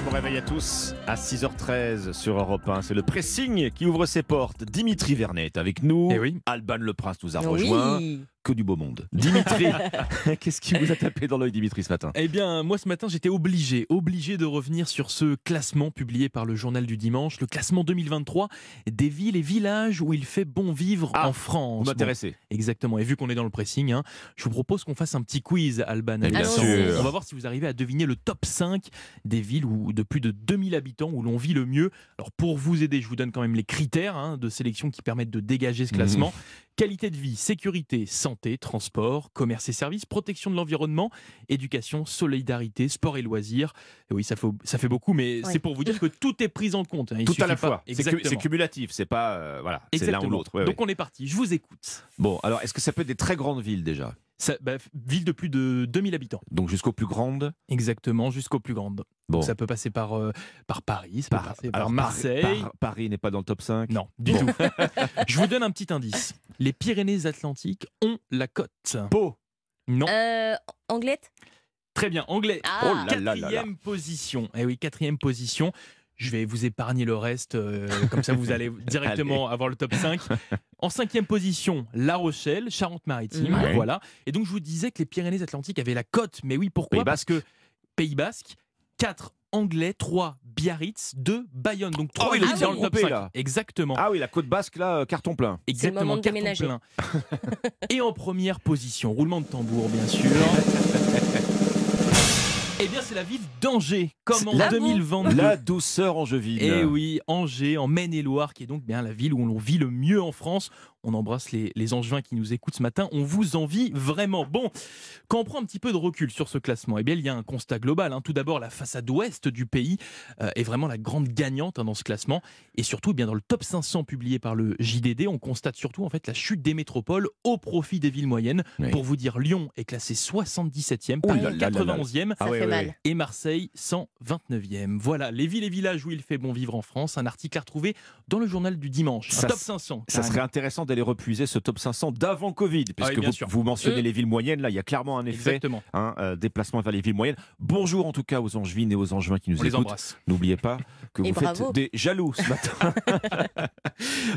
Très bon réveil à tous. À 6h13 sur Europe 1, c'est le pressing qui ouvre ses portes. Dimitri Vernet est avec nous. Eh oui. Alban Le Prince nous a rejoint. Oui. Que du beau monde. Dimitri, qu'est-ce qui vous a tapé dans l'œil, Dimitri, ce matin? Eh bien, moi ce matin, j'étais obligé, obligé de revenir sur ce classement publié par le journal du dimanche, le classement 2023 des villes et villages où il fait bon vivre Ah, en France. Vous Bon, m'intéressez. exactement. Et vu qu'on est dans le pressing, hein, je vous propose qu'on fasse un petit quiz, Alban. Eh bien sûr. On va voir si vous arrivez à deviner le top 5 des villes où, de plus de 2000 habitants où l'on vit le mieux. Alors pour vous aider, je vous donne quand même les critères hein, de sélection qui permettent de dégager ce classement. Qualité de vie, sécurité, santé, transport, commerce et services, protection de l'environnement, éducation, solidarité, sport et loisirs. Et oui, ça fait, ça fait beaucoup, mais c'est pour vous dire que tout est pris en compte. hein. Il Tout à la fois. C'est cumulatif, c'est pas. euh, voilà, c'est l'un ou l'autre. Ouais, Donc ouais. on est parti, je vous écoute. Bon, alors, est-ce que ça peut être des très grandes villes déjà? Ça, bah, ville de plus de 2000 habitants. Donc jusqu'aux plus grandes Exactement, jusqu'aux plus grandes. Bon. Ça peut passer par, euh, par Paris, ça peut Par- passer par alors, Marseille. Par- Paris n'est pas dans le top 5. Non, du tout. Je vous donne un petit indice. Les Pyrénées-Atlantiques ont la côte. Pau. Non. Euh, Anglette? Très bien, anglais. Ah. Oh là là là là. Quatrième position. Eh oui, quatrième position. Je vais vous épargner le reste, euh, comme ça vous allez directement avoir le top 5. En cinquième position, La Rochelle, Charente-Maritime, Ouais. voilà. Et donc je vous disais que les Pyrénées-Atlantiques avaient la côte. Mais oui, pourquoi? Pays Parce que Pays Basque, 4 Anglais, 3 Biarritz, 2 Bayonne. Donc 3 Oh, il est dans le top groupé, 5. là. Exactement. Ah oui, la côte basque, là, euh, carton plein. Exactement, moment de carton déménager. plein. Et en première position, roulement de tambour bien sûr. Eh bien, c'est la ville d'Angers, comme en La- 2022. La douceur angevine. Et oui, Angers, en Maine-et-Loire, qui est donc bien la ville où l'on vit le mieux en France. On embrasse les, les Angevins qui nous écoutent ce matin. On vous envie vraiment. Bon, quand on prend un petit peu de recul sur ce classement, eh bien, il y a un constat global. hein. Tout d'abord, la façade ouest du pays euh, est vraiment la grande gagnante hein, dans ce classement. Et surtout, eh bien, dans le top 500 publié par le JDD, on constate surtout en fait la chute des métropoles au profit des villes moyennes. Oui. Pour vous dire, Lyon est classé 77e, Oh Paris là là là là. 91e Ah ouais, ouais, mal. et Marseille 129e. Voilà, les villes et villages où il fait bon vivre en France. Un article à retrouver dans le journal du dimanche. Un Ça top s- 500. Ça carrément. serait intéressant d'aller repuiser ce top 500 d'avant Covid, puisque oui, bien vous, mentionnez Mm. les villes moyennes, là, il y a clairement un effet, Exactement. hein, euh, déplacement vers les villes moyennes. Bonjour en tout cas aux Angevines et aux Angevins qui nous On les écoutent. embrasse. N'oubliez pas que Et vous bravo. faites des jaloux ce matin.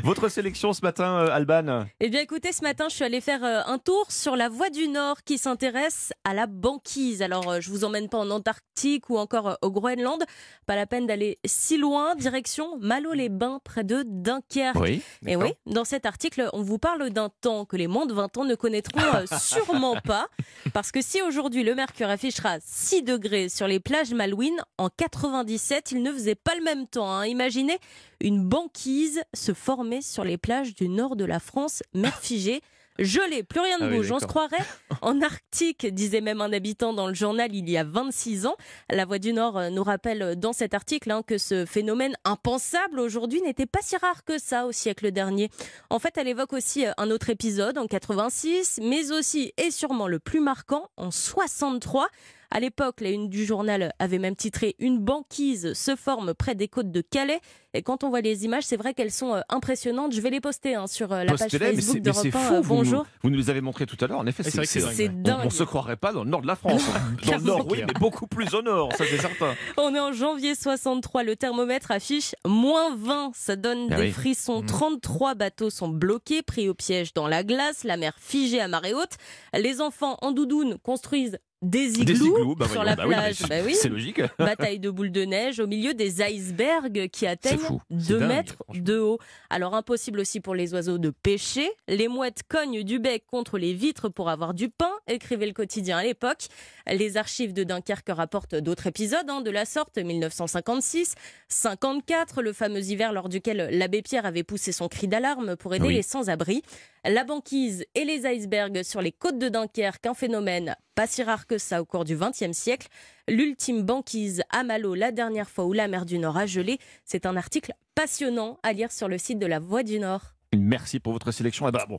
Votre sélection ce matin, euh, Alban Eh bien écoutez, ce matin, je suis allée faire euh, un tour sur la voie du Nord qui s'intéresse à la banquise. Alors, euh, je vous emmène pas en Antarctique ou encore euh, au Groenland. Pas la peine d'aller si loin. Direction Malo-les-Bains, près de Dunkerque. Oui. Et oui, dans cet article, on vous parle d'un temps que les moins de 20 ans ne connaîtront euh, sûrement pas. Parce que si aujourd'hui le mercure affichera 6 degrés sur les plages malouines, en 97, il ne faisait pas le même temps. hein. Imaginez une banquise se former sur les plages du nord de la France, mer figée. Gelé, plus rien ne Ah oui, bouge. On se croirait en Arctique, disait même un habitant dans le journal il y a 26 ans. La Voix du Nord euh, nous rappelle euh, dans cet article hein, que ce phénomène impensable aujourd'hui n'était pas si rare que ça au siècle dernier. En fait, elle évoque aussi euh, un autre épisode en 86, mais aussi et sûrement le plus marquant en 63. À l'époque, la une du journal avait même titré Une banquise se forme près des côtes de Calais. Et quand on voit les images, c'est vrai qu'elles sont euh, impressionnantes. Je vais les poster hein, sur euh, la page Facebook c'est- mais c'est d'Europe 1. fou. Vous, nous, Bonjour. vous nous les avez montré tout à l'heure. En effet, Et c'est vrai que c'est C'est on- dingue. On, se croirait pas dans le nord de la France. dans le nord, oui, mais beaucoup plus au nord, ça c'est certain. On est en janvier 63, le thermomètre affiche moins 20, ça donne Ah des oui. frissons. Mhm. 33 bateaux sont bloqués, pris au piège dans la glace, la mer figée à marée haute. Les enfants en doudoune construisent des igloos, Des igloos, bah sur la bah plage. Bah oui. C'est logique. Bataille de boules de neige au milieu des icebergs qui atteignent fou. 2 dingue, mètres de haut. Alors impossible aussi pour les oiseaux de pêcher. Les mouettes cognent du bec contre les vitres pour avoir du pain, écrivait le quotidien à l'époque. Les archives de Dunkerque rapportent d'autres épisodes hein, de la sorte, 1956, 54, le fameux hiver lors duquel l'abbé Pierre avait poussé son cri d'alarme pour aider Oui. les sans-abri. La banquise et les icebergs sur les côtes de Dunkerque, un phénomène pas si rare que ça au cours du XXe siècle. L'ultime banquise à Malo, la dernière fois où la mer du Nord a gelé, c'est un article passionnant à lire sur le site de la Voix du Nord. Merci pour votre sélection. Eh ben, bon,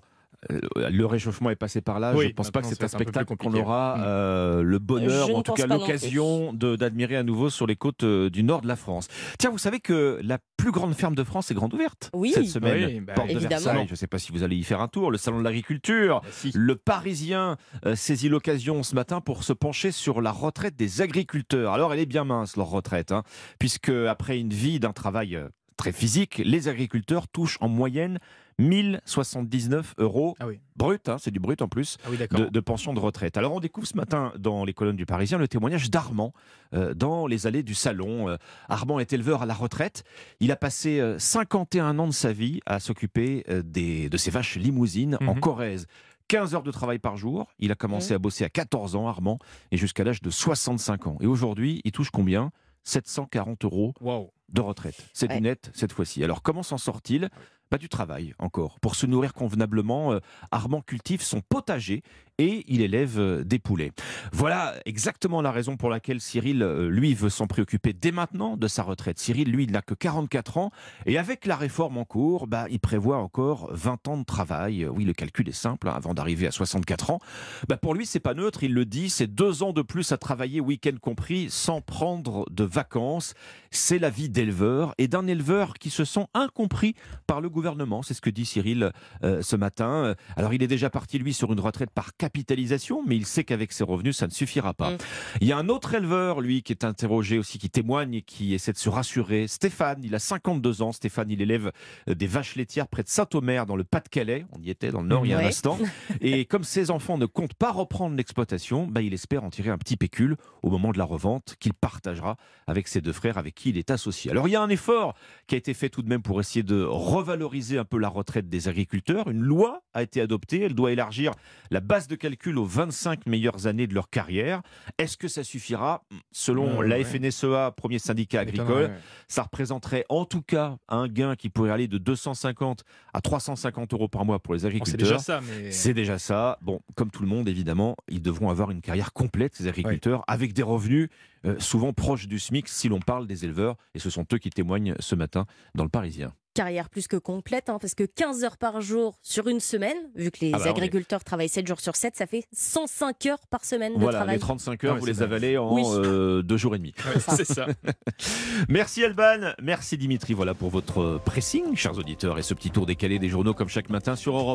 le réchauffement est passé par là. Oui, je ne pense pas que c'est un spectacle qu'on aura Mm. euh, le bonheur, ou en tout cas l'occasion de- d'admirer à nouveau sur les côtes euh, du nord de la France. Tiens, vous savez que la plus grande ferme de France est grande ouverte Oui. cette semaine. Oui, bah, Porte de évidemment. Versailles. Je ne sais pas si vous allez y faire un tour. Le salon de l'agriculture. Bah, si. Le Parisien euh, saisit l'occasion ce matin pour se pencher sur la retraite des agriculteurs. Alors, elle est bien mince, leur retraite, hein, puisque après une vie d'un travail euh, très physique, les agriculteurs touchent en moyenne 1079 euros Ah oui. brut, hein, c'est du brut en plus, Ah oui, de, de pension de retraite. Alors on découvre ce matin dans les colonnes du Parisien le témoignage d'Armand euh, dans les allées du salon. Euh, Armand est éleveur à la retraite. Il a passé euh, 51 ans de sa vie à s'occuper euh, de ses vaches limousines en Mhm. Corrèze. 15 heures de travail par jour. Il a commencé à bosser à 14 ans, Armand, et jusqu'à l'âge de 65 ans. Et aujourd'hui, il touche combien? 740 euros Waouh. De retraite. C'est Ouais. du net cette fois-ci. Alors comment s'en sort-il? Pas du travail encore. Pour se nourrir convenablement, euh, Armand cultive son potager et il élève euh, des poulets. Voilà exactement la raison pour laquelle Cyril, euh, lui, veut s'en préoccuper dès maintenant de sa retraite. Cyril, lui, il n'a que 44 ans et avec la réforme en cours, bah, il prévoit encore 20 ans de travail. Oui, le calcul est simple, hein, avant d'arriver à 64 ans. Bah, pour lui, c'est pas neutre, il le dit, c'est deux ans de plus à travailler, week-end compris, sans prendre de vacances. C'est la vie et d'un éleveur qui se sent incompris par le gouvernement. C'est ce que dit Cyril euh, ce matin. Alors, il est déjà parti, lui, sur une retraite par capitalisation, mais il sait qu'avec ses revenus, ça ne suffira pas. Mm. Il y a un autre éleveur, lui, qui est interrogé aussi, qui témoigne et qui essaie de se rassurer. Stéphane, il a 52 ans. Stéphane, il élève euh, des vaches laitières près de Saint-Omer, dans le Pas-de-Calais. On y était dans le Nord il y a un instant. Et comme ses enfants ne comptent pas reprendre l'exploitation, bah, il espère en tirer un petit pécule au moment de la revente qu'il partagera avec ses deux frères avec qui il est associé. Alors il y a un effort qui a été fait tout de même pour essayer de revaloriser un peu la retraite des agriculteurs. Une loi a été adoptée, elle doit élargir la base de calcul aux 25 meilleures années de leur carrière. Est-ce que ça suffira? Selon Ouais, la ouais. FNSEA, premier syndicat agricole, Ouais, ça représenterait en tout cas un gain qui pourrait aller de 250 à 350 euros par mois pour les Bon, c'est agriculteurs. déjà ça, mais. C'est déjà ça. Bon, comme tout le monde, évidemment, ils devront avoir une carrière complète, ces agriculteurs, avec des revenus euh, souvent proches du SMIC si l'on parle des éleveurs. Et ce sont eux qui témoignent ce matin dans le Parisien. Carrière plus que complète, hein, parce que 15 heures par jour sur une semaine, vu que les Ah bah, est- agriculteurs travaillent 7 jours sur 7, ça fait 105 heures par semaine de Voilà, travail. les 35 Ah heures, vous les avalez en Oui. euh, deux jours et demi. Ouais, c'est ça. Merci Alban, merci Dimitri, voilà pour votre pressing, chers auditeurs, et ce petit tour décalé des journaux comme chaque matin sur Europe.